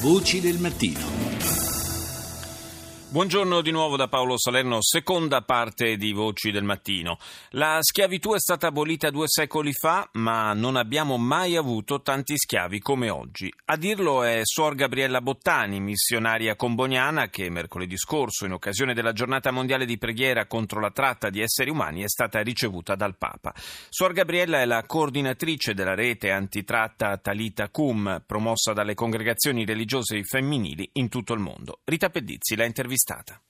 Voci del mattino. Buongiorno di nuovo da Paolo Salerno, seconda parte di Voci del Mattino. La schiavitù è stata abolita due secoli fa, ma non abbiamo mai avuto tanti schiavi come oggi. A dirlo è Suor Gabriella Bottani, missionaria comboniana, che mercoledì scorso, in occasione della giornata mondiale di preghiera contro la tratta di esseri umani, è stata ricevuta dal Papa. Suor Gabriella è la coordinatrice della rete antitratta Talita Cum, promossa dalle congregazioni religiose femminili in tutto il mondo. Rita Pedizzi l'ha intervistata intervistata.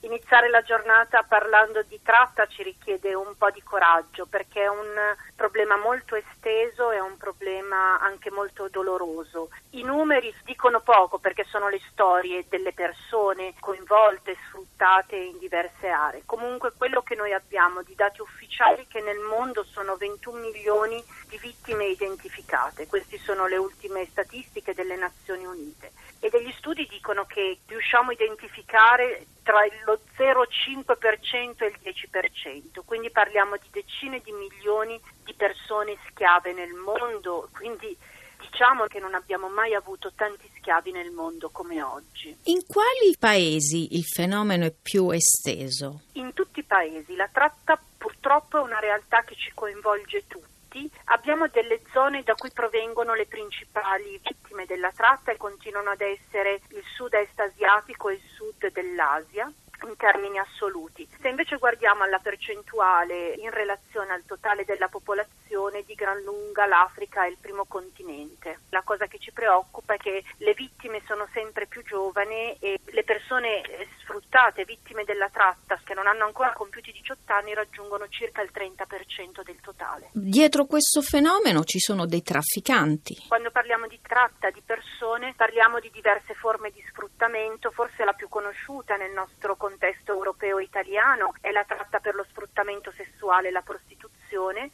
Iniziare la giornata parlando di tratta ci richiede un po' di coraggio perché è un problema molto esteso e un problema anche molto doloroso. I numeri dicono poco perché sono le storie delle persone coinvolte, sfruttate in diverse aree. Comunque quello che noi abbiamo di dati ufficiali è che nel mondo sono 21 milioni di vittime identificate. Queste sono le ultime statistiche delle Nazioni Unite e degli studi dicono che riusciamo a identificare tra lo 0,5% e il 10%, quindi parliamo di decine di milioni di persone schiave nel mondo, quindi diciamo che non abbiamo mai avuto tanti schiavi nel mondo come oggi. In quali paesi il fenomeno è più esteso? In tutti i paesi, la tratta purtroppo è una realtà che ci coinvolge tutti abbiamo delle zone da cui provengono le principali vittime della tratta e continuano ad essere il sud-est asiatico e il sud dell'Asia in termini assoluti. Se invece guardiamo alla percentuale in relazione al totale della popolazione, di gran lunga l'Africa è il primo continente. La cosa che ci preoccupa è che le vittime sono sempre più giovani e le persone sfruttate, vittime della tratta, che non hanno ancora compiuti 18 anni, raggiungono circa il 30% del totale. Dietro questo fenomeno ci sono dei trafficanti. Quando parliamo di tratta di persone, parliamo di diverse forme di sfruttamento, forse la più conosciuta nel nostro contesto contesto europeo italiano è la tratta per lo sfruttamento sessuale e la prostituzione,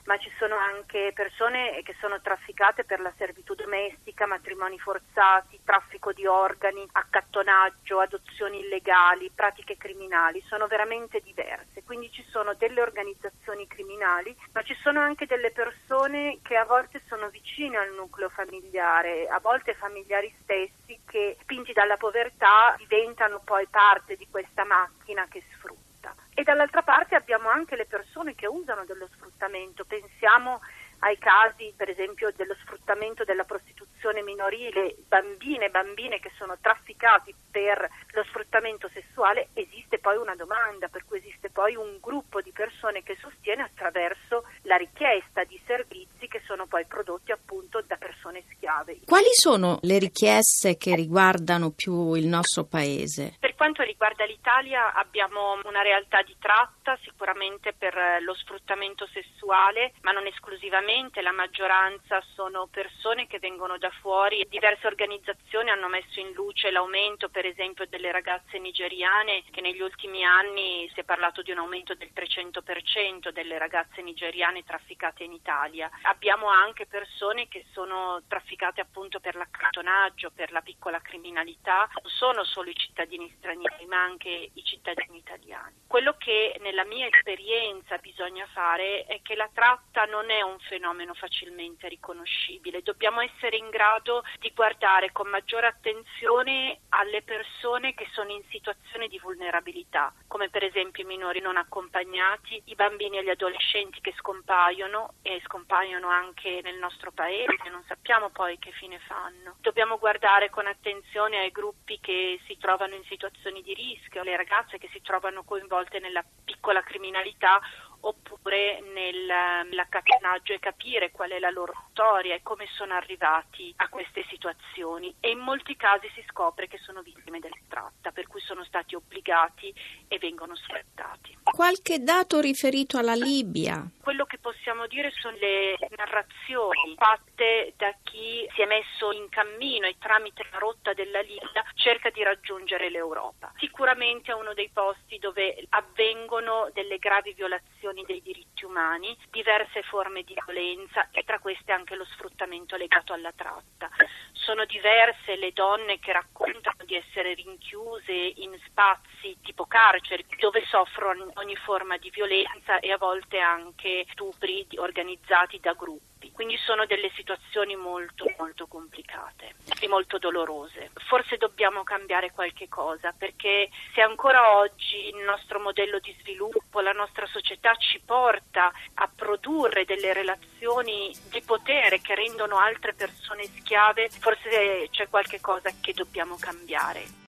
ma ci sono anche persone che sono trafficate per la servitù domestica, matrimoni forzati, traffico di organi, accattonaggio, adozioni illegali, pratiche criminali, sono veramente diverse. Quindi ci sono delle organizzazioni criminali, ma ci sono anche delle persone che a volte sono vicine al nucleo familiare, a volte familiari stessi che spinti dalla povertà diventano poi parte di questa macchina che sfrutta. E dall'altra parte abbiamo anche le persone che usano dello sfruttamento, pensiamo ai casi per esempio dello sfruttamento della prostituzione minorile, bambine e bambine che sono trafficati per lo sfruttamento sessuale, esiste poi una domanda, per cui esiste poi un gruppo di persone che sostiene attraverso la richiesta di servizi che sono poi prodotti appunto da persone schiave. Quali sono le richieste che riguardano più il nostro paese? Per quanto riguarda l'Italia abbiamo una realtà di tratta sicuramente per lo sfruttamento sessuale, ma non esclusivamente la maggioranza sono persone che vengono da fuori. Diverse organizzazioni hanno messo in luce l'aumento, per esempio, delle ragazze nigeriane, che negli ultimi anni si è parlato di un aumento del 300% delle ragazze nigeriane trafficate in Italia. Abbiamo anche persone che sono trafficate appunto per l'accattonaggio, per la piccola criminalità. Non sono solo i cittadini stranieri, ma anche i cittadini italiani. Quello che nella mia esperienza bisogna fare è che la tratta non è un fenomeno facilmente riconoscibile. Dobbiamo essere in grado di guardare con maggiore attenzione alle persone che sono in situazione di vulnerabilità, come per esempio i minori non accompagnati, i bambini e gli adolescenti che scompaiono e scompaiono anche nel nostro paese, non sappiamo poi che fine fanno. Dobbiamo guardare con attenzione ai gruppi che si trovano in situazioni di rischio, le ragazze che si trovano coinvolte nella piccola criminalità oppure nell'accattonaggio e capire qual è la loro storia e come sono arrivati a queste situazioni e in molti casi si scopre che sono vittime della tratta, per cui sono stati obbligati e vengono sfruttati. Qualche dato riferito alla Libia? Quello che possiamo dire sono le narrazioni fatte da chi si è messo in cammino e tramite la rotta della Libia cerca di raggiungere l'Europa. Sicuramente è uno dei posti dove avvengono delle gravi violazioni dei diritti umani, diverse forme di violenza e tra queste anche lo sfruttamento legato alla tratta. Sono diverse le donne che raccontano di essere rinchiuse in spazi tipo carceri dove soffrono ogni forma di violenza e a volte anche stupri organizzati da gruppi. quindi sono delle situazioni molto molto complicate e molto dolorose. Forse dobbiamo cambiare qualche cosa perché se ancora oggi il nostro modello di sviluppo, la nostra società ci porta a produrre delle relazioni di potere che rendono altre persone schiave, forse c'è qualche cosa che dobbiamo cambiare.